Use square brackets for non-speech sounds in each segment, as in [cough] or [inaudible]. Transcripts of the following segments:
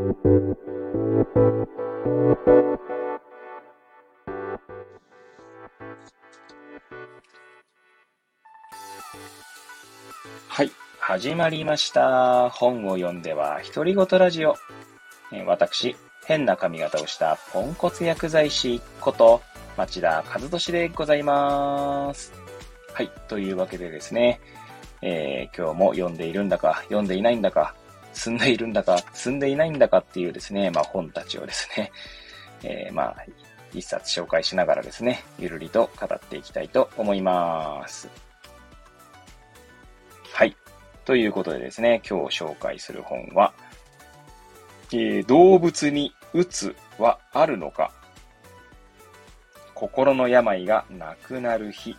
はい、始まりました。本を読んでは独り言ラジオ。私、変な髪型をしたポンコツ薬剤師こと町田和俊でございます。はい、というわけでですね、えー、今日も読んでいるんだか、読んでいないんだか、住んでいるんだか、住んでいないんだかっていうですね、まあ本たちをですね、[laughs] えー、まあ、一冊紹介しながらですね、ゆるりと語っていきたいと思います。はい。ということでですね、今日紹介する本は、えー、動物にうつはあるのか心の病がなくなる日。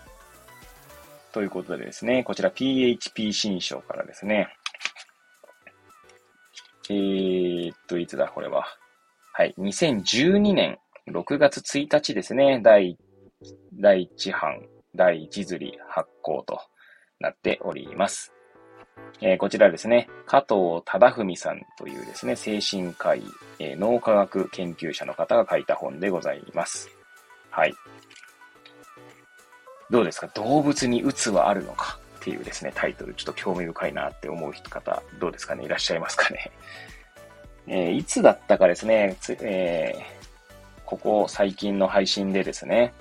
ということでですね、こちら PHP 新書からですね、えー、っと、いつだ、これは。はい、2012年6月1日ですね、第、第1版、第1釣り発行となっております。えー、こちらですね、加藤忠文さんというですね、精神科医、えー、脳科学研究者の方が書いた本でございます。はい。どうですか？動物にうつはあるのか？っていうですね、タイトル、ちょっと興味深いなって思う方、どうですかね？いらっしゃいますかね？[laughs] えー、いつだったかですね、えー、ここ最近の配信でですね、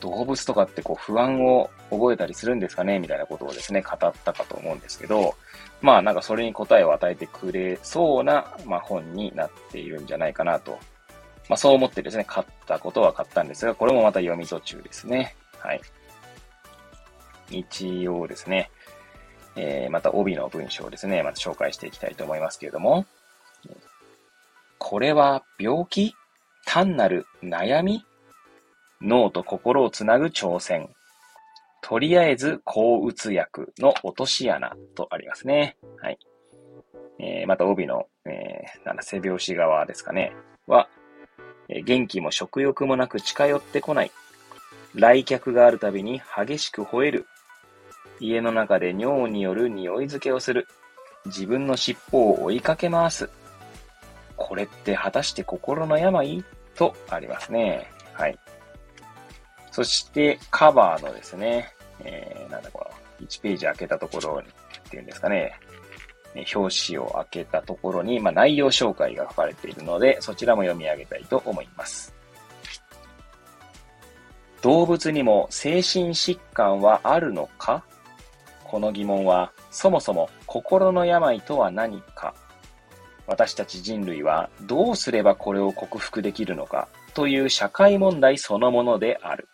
動物とかってこう不安を覚えたりするんですかね？みたいなことをですね、語ったかと思うんですけど、まあなんかそれに答えを与えてくれそうな、まあ、本になっているんじゃないかなと。まあそう思ってですね、買ったことは買ったんですが、これもまた読み途中ですね。はい。一応ですね、えー、また帯の文章をですね、また紹介していきたいと思いますけれども、これは病気？単なる悩み？脳と心をつなぐ挑戦。とりあえず、抗うつ薬の落とし穴とありますね。はい。えー、また帯の、えー、なんだ、背拍子側ですかね。は、えー、元気も食欲もなく近寄ってこない。来客があるたびに激しく吠える。家の中で尿による匂い付けをする。自分の尻尾を追いかけ回す。これって果たして心の病？とありますね。はい。そして、カバーのですね、えー、なんだこの、1ページ開けたところにっていうんですかね、表紙を開けたところに、まあ、内容紹介が書かれているので、そちらも読み上げたいと思います。動物にも精神疾患はあるのか？この疑問は、そもそも心の病とは何か私たち人類はどうすればこれを克服できるのかという社会問題そのものである。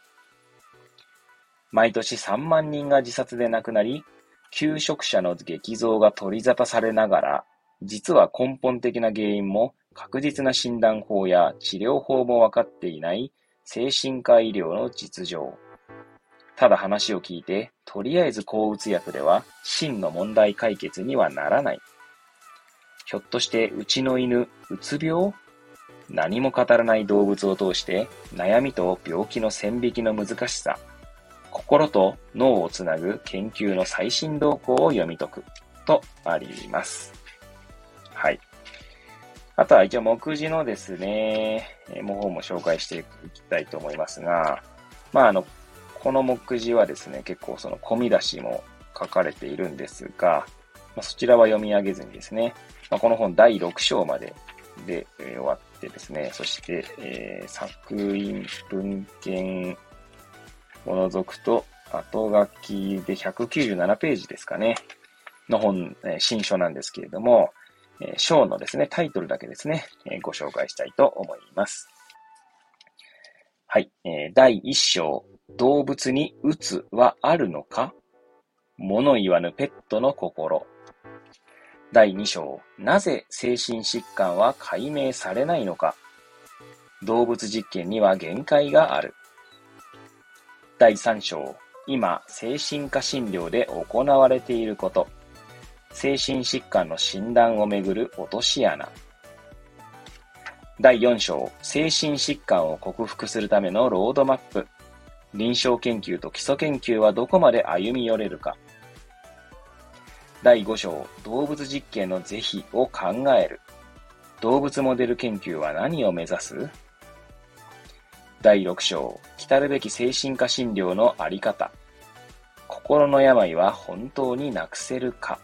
毎年3万人が自殺で亡くなり、求職者の激増が取り沙汰されながら、実は根本的な原因も確実な診断法や治療法も分かっていない精神科医療の実情。ただ話を聞いて、とりあえず抗うつ薬では真の問題解決にはならない。ひょっとしてうちの犬、うつ病？何も語らない動物を通して悩みと病気の線引きの難しさ、心と脳をつなぐ研究の最新動向を読み解くとあります。はい。あとは一応目次のですね、模倣も紹介していきたいと思いますが、まああの、この目次はですね、結構その込み出しも書かれているんですが、まあ、そちらは読み上げずにですね、まあ、この本第6章までで、えー、終わってですね、そして、えー、作品文献を除くと、後書きで197ページですかね、の本、えー、新書なんですけれども、えー、章のですね、タイトルだけですね、えー、ご紹介したいと思います。はい、えー、第1章、動物にうつはあるのか？物言わぬペットの心。第2章、なぜ精神疾患は解明されないのか？動物実験には限界がある。第3章、今、精神科診療で行われていること。精神疾患の診断をめぐる落とし穴。第4章、精神疾患を克服するためのロードマップ。臨床研究と基礎研究はどこまで歩み寄れるか。第5章、動物実験の是非を考える。動物モデル研究は何を目指す？第6章、来るべき精神科診療のあり方。心の病は本当になくせるか。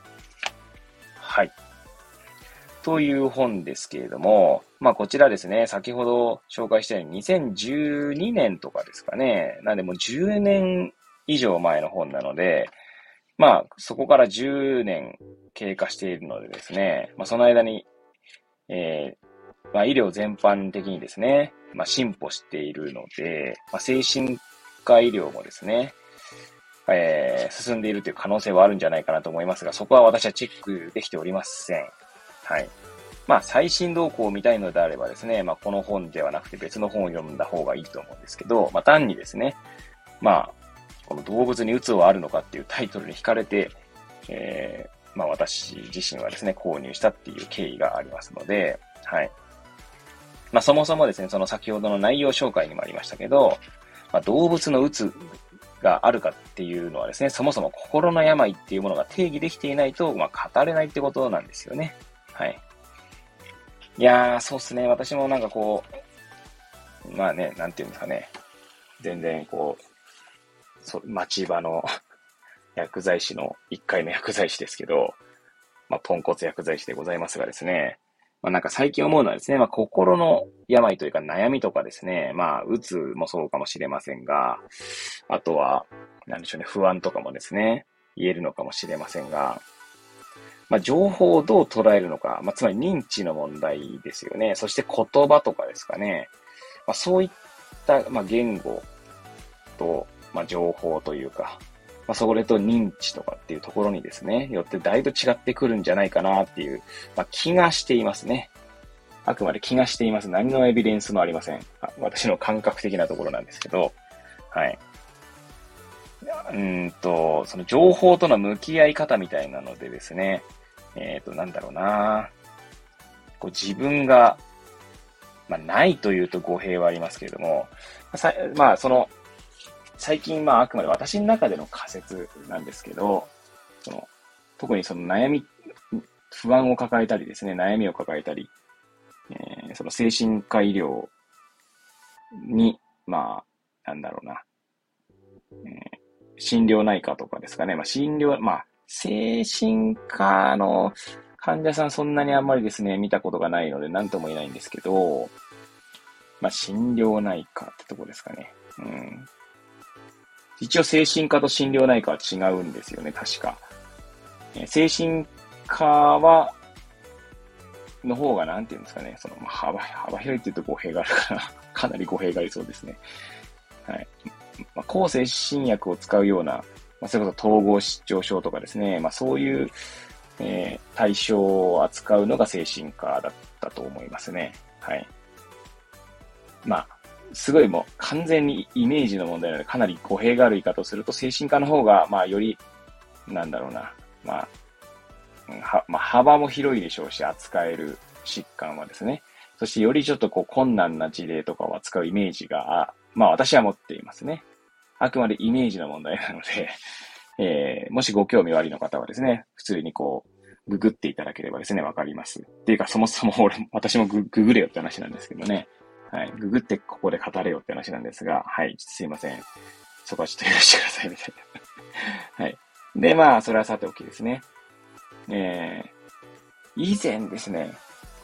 という本ですけれども、まあこちらですね、先ほど紹介したように2012年とかですかね。なんでもう10年以上前の本なので、まあそこから10年経過しているのでですね、まあその間に、えー、まあ医療全般的にですね、まあ、進歩しているので、まあ、精神科医療もですね、えー、進んでいるという可能性はあるんじゃないかなと思いますが、そこは私はチェックできておりません。はい。まあ、最新動向を見たいのであればですね、まあ、この本ではなくて別の本を読んだ方がいいと思うんですけど、まあ、単にですね、まあ、この動物に鬱はあるのかっていうタイトルに惹かれて、えー、まあ、私自身はですね、購入したっていう経緯がありますので、はい。まあ、そもそもですね、その先ほどの内容紹介にもありましたけど、まあ、動物のうつがあるかっていうのはですね、そもそも心の病っていうものが定義できていないと、まあ、語れないってことなんですよね。はい。いやー、そうっすね。私もなんかこう、まあね、なんていうんですかね。全然こう、そ町場の [laughs] 薬剤師の1回の薬剤師ですけど、まあ、ポンコツ薬剤師でございますがですね、まあなんか最近思うのはですね、まあ心の病というか悩みとかですね、まあうつもそうかもしれませんが、あとは、なんでしょうね、不安とかもですね、言えるのかもしれませんが、まあ情報をどう捉えるのか、まあつまり認知の問題ですよね。そして言葉とかですかね。まあそういった、まあ言語と、まあ情報というか、まあ、それと認知とかっていうところにですね、よってだいぶ違ってくるんじゃないかなっていう、まあ、気がしていますね。あくまで気がしています。何のエビデンスもありません。私の感覚的なところなんですけど、はい。うんと、その情報との向き合い方みたいなのでですね、えっ、ー、と、なんだろうな。こう自分が、まあ、ないというと語弊はありますけれども、まあ、その、最近、まあ、あくまで私の中での仮説なんですけど、その、特にその悩み、不安を抱えたりですね、悩みを抱えたり、えー、その精神科医療に、まあ、なんだろうな、えー、診療内科とかですかね、まあ、診療、まあ、精神科の患者さんそんなにあんまりですね、見たことがないので何とも言えないんですけど、まあ、診療内科ってとこですかね。うん。一応精神科と心療内科は違うんですよね、確か。え精神科は、の方が、なんていうんですかね、その、まあ、幅、幅広いって言うと語弊があるから [laughs] かなり語弊がありそうですね。はい。まあ、抗精神薬を使うような、まあ、それこそ統合失調症とかですね、まあ、そういう、えー、対象を扱うのが精神科だったと思いますね。はい。まあ、すごいもう完全にイメージの問題なので、かなり語弊がある言い方をすると、精神科の方が、まあ、より、なんだろうな、まあ、はまあ、幅も広いでしょうし、扱える疾患はですね。そしてよりちょっとこう困難な事例とかを扱うイメージが、まあ私は持っていますね。あくまでイメージの問題なので、[laughs] えー、もしご興味おありの方はですね、普通にこう、ググっていただければですね、わかります。っていうか、そもそも俺、私もググれよって話なんですけどね。はい。ググってここで語れよって話なんですが、はい。すいません。そこはちょっと許してください、みたいな。[laughs] はい。で、まあ、それはさておきですね。えー、以前ですね、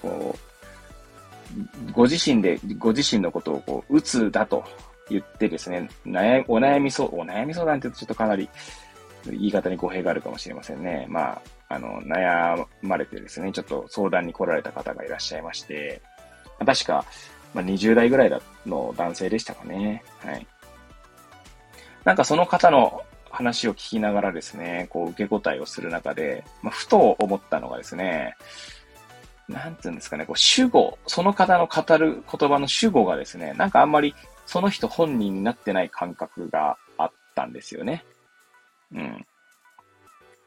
こう、ご自身で、ご自身のことをこう、うつだと言ってですね、悩お悩みそう、お悩み相談って言うとちょっとかなり言い方に語弊があるかもしれませんね。まあ、あの、悩まれてですね、ちょっと相談に来られた方がいらっしゃいまして、確か、まあ、20代ぐらいの男性でしたかね。はい。なんかその方の話を聞きながらですね、こう受け答えをする中で、まあ、ふと思ったのがですね、なんていうんですかね、こう主語、その方の語る言葉の主語がですね、なんかあんまりその人本人になってない感覚があったんですよね。うん。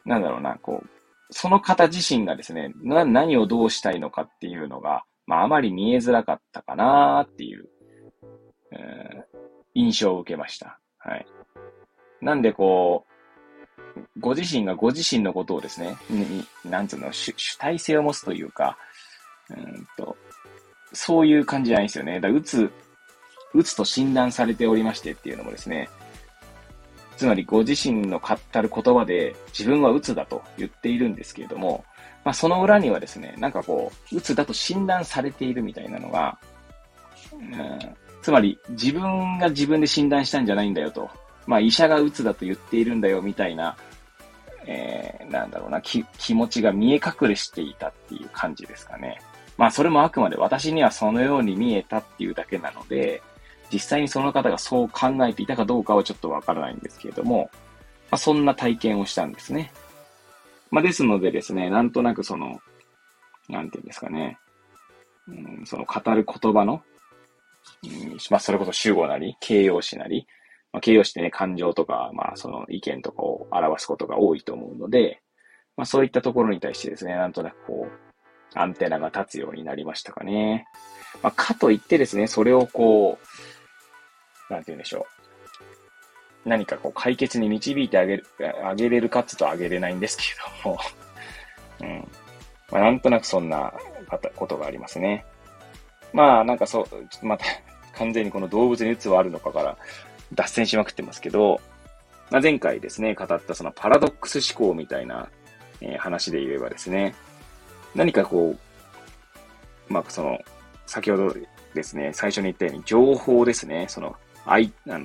なんだろうな、こう、その方自身がですね、な、何をどうしたいのかっていうのが、まあ、あまり見えづらかったかなっていう、えー、印象を受けました。はい。なんでこう、ご自身がご自身のことをですね、になんつうの、主主体性を持つというか、うんと、そういう感じじゃないんですよね。だから、うつ、うつと診断されておりましてっていうのもですね、つまりご自身の語る言葉で自分は鬱だと言っているんですけれども、まあ、その裏にはですね、なんかこう、鬱だと診断されているみたいなのが、うん、つまり自分が自分で診断したんじゃないんだよと。まあ医者が鬱だと言っているんだよみたいな、えー、なんだろうな、気持ちが見え隠れしていたっていう感じですかね。まあそれもあくまで私にはそのように見えたっていうだけなので、実際にその方がそう考えていたかどうかはちょっとわからないんですけれども、まあ、そんな体験をしたんですね。まあ、ですのでですね、なんとなくその、なんていうんですかね、うん、その語る言葉の、うん、まあ、それこそ主語なり、形容詞なり、まあ、形容詞ってね、感情とか、まあ、その意見とかを表すことが多いと思うので、まあ、そういったところに対してですね、なんとなくこう、アンテナが立つようになりましたかね。まあ、かといってですね、それをこう、なんて言うんでしょう。何かこう解決に導いてあげる、あげれるかって言うとあげれないんですけれども、[laughs] うん。まあ、なんとなくそんなことがありますね。まあ、なんかそう、ちょっとまた完全にこの動物に鬱はあるのかから脱線しまくってますけど、まあ、前回ですね、語ったそのパラドックス思考みたいな、えー、話で言えばですね、何かこう、まあ、その、先ほどですね、最初に言ったように情報ですね、その、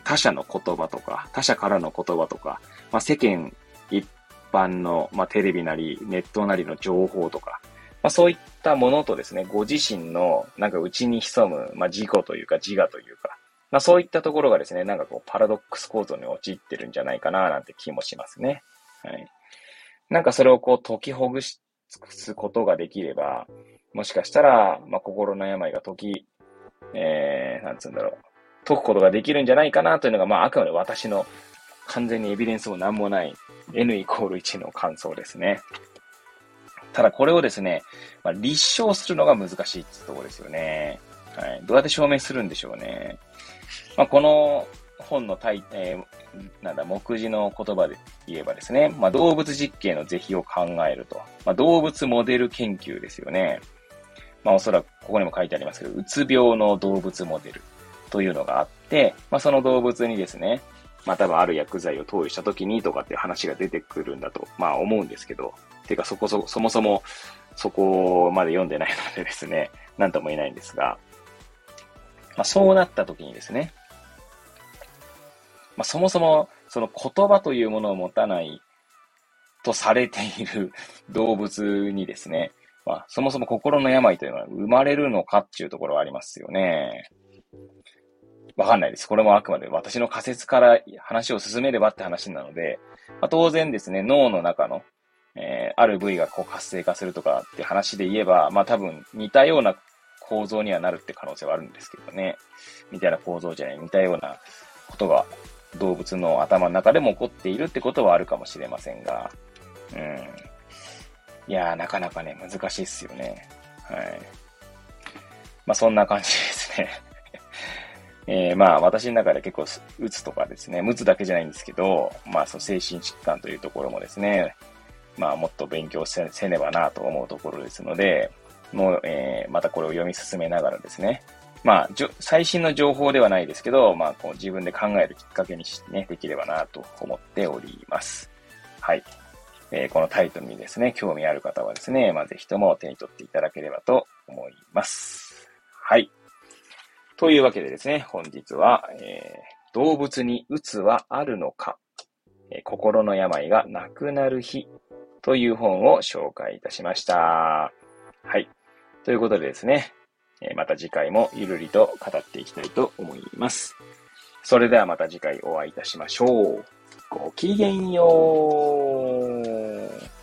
他者の言葉とか、他者からの言葉とか、まあ、世間一般の、まあ、テレビなり、ネットなりの情報とか、まあ、そういったものとですね、ご自身の、なんか内に潜む、まあ、自己というか自我というか、まあ、そういったところがですね、なんかこう、パラドックス構造に陥ってるんじゃないかな、なんて気もしますね。はい。なんかそれをこう、解きほぐし尽くすことができれば、もしかしたら、まあ、心の病が解き、えー、なんつうんだろう、解くことができるんじゃないかなというのが、まあ、あくまで私の完全にエビデンスも何もない N イコール1の感想ですね。ただこれをですね、まあ、立証するのが難しいってところですよね。はい。どうやって証明するんでしょうね。まあ、この本のタイ、えー、なんだ、目次の言葉で言えばですね、まあ、動物実験の是非を考えると。まあ、動物モデル研究ですよね。まあ、おそらくここにも書いてありますけど、うつ病の動物モデルというのがあって、まあ、その動物にですね、まあ、多分ある薬剤を投与した時にとかっていう話が出てくるんだと、まあ、思うんですけど、てかそこそ、そもそもそこまで読んでないのでですね、なんとも言えないんですが、まあ、そうなった時にですね、まあ、そもそもその言葉というものを持たないとされている [laughs] 動物にですね、まあ、そもそも心の病というのは生まれるのかっていうところはありますよね。わかんないです。これもあくまで私の仮説から話を進めればって話なので、まあ、当然ですね、脳の中の、えー、ある部位がこう活性化するとかって話で言えば、まあ多分似たような構造にはなるって可能性はあるんですけどね。みたいな構造じゃない、似たようなことが動物の頭の中でも起こっているってことはあるかもしれませんが、うん。いやー、なかなかね、難しいっすよね。はい。まあ、そんな感じですね。えー、まあ、私の中で結構、うつとかですね、うつだけじゃないんですけど、まあ、その精神疾患というところもですね、まあ、もっと勉強せねばなと思うところですので、もう、えー、またこれを読み進めながらですね、まあ、最新の情報ではないですけど、まあ、こう自分で考えるきっかけにし、ね、できればなと思っております。はい。えー、このタイトルにですね、興味ある方はですね、まあ、ぜひとも手に取っていただければと思います。はい。というわけでですね、本日は、えー、動物に鬱はあるのか、えー、心の病がなくなる日という本を紹介いたしました。はい。ということでですねえ、また次回もゆるりと語っていきたいと思います。それではまた次回お会いいたしましょう。ごきげんよう。